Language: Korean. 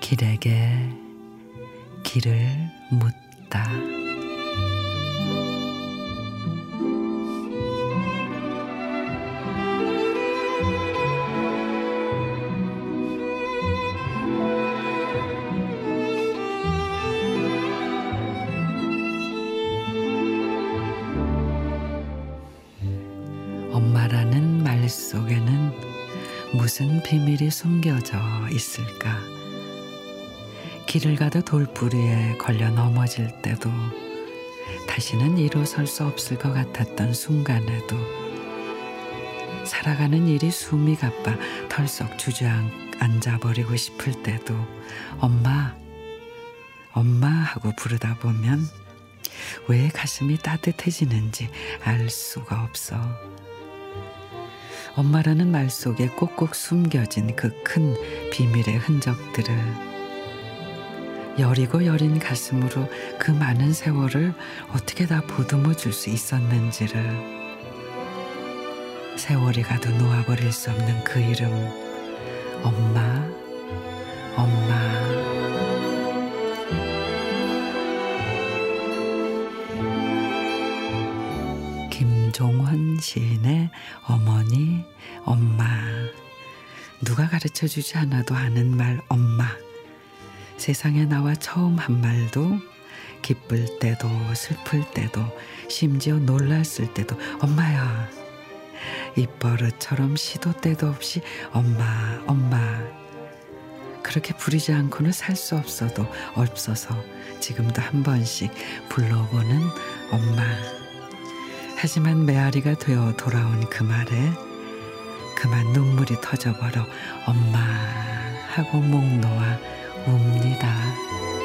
길에게 길을 묻 엄마라는 말 속에는 무슨 비밀이 숨겨져 있을까? 길을 가다 돌부리에 걸려 넘어질 때도 다시는 일어설 수 없을 것 같았던 순간에도 살아가는 일이 숨이 가빠 털썩 주저앉아 버리고 싶을 때도 엄마 엄마 하고 부르다 보면 왜 가슴이 따뜻해지는지 알 수가 없어. 엄마라는 말 속에 꼭꼭 숨겨진 그 큰 비밀의 흔적들을 여리고 여린 가슴으로 그 많은 세월을 어떻게 다 보듬어 줄 수 있었는지를 세월이 가도 놓아버릴 수 없는 그 이름 엄마 김종환 시인의 어머니 엄마. 누가 가르쳐 주지 않아도 아는 말 엄마. 세상에 나와 처음 한 말도 기쁠 때도 슬플 때도 심지어 놀랐을 때도 엄마야. 입버릇처럼 시도 때도 없이 엄마 엄마. 그렇게 부리지 않고는 살 수 없어도 없어서 지금도 한 번씩 불러보는 엄마 하지만 메아리가 되어 돌아온 그 말에 그만 눈물이 터져버려 엄마 하고 목 놓아 웁니다.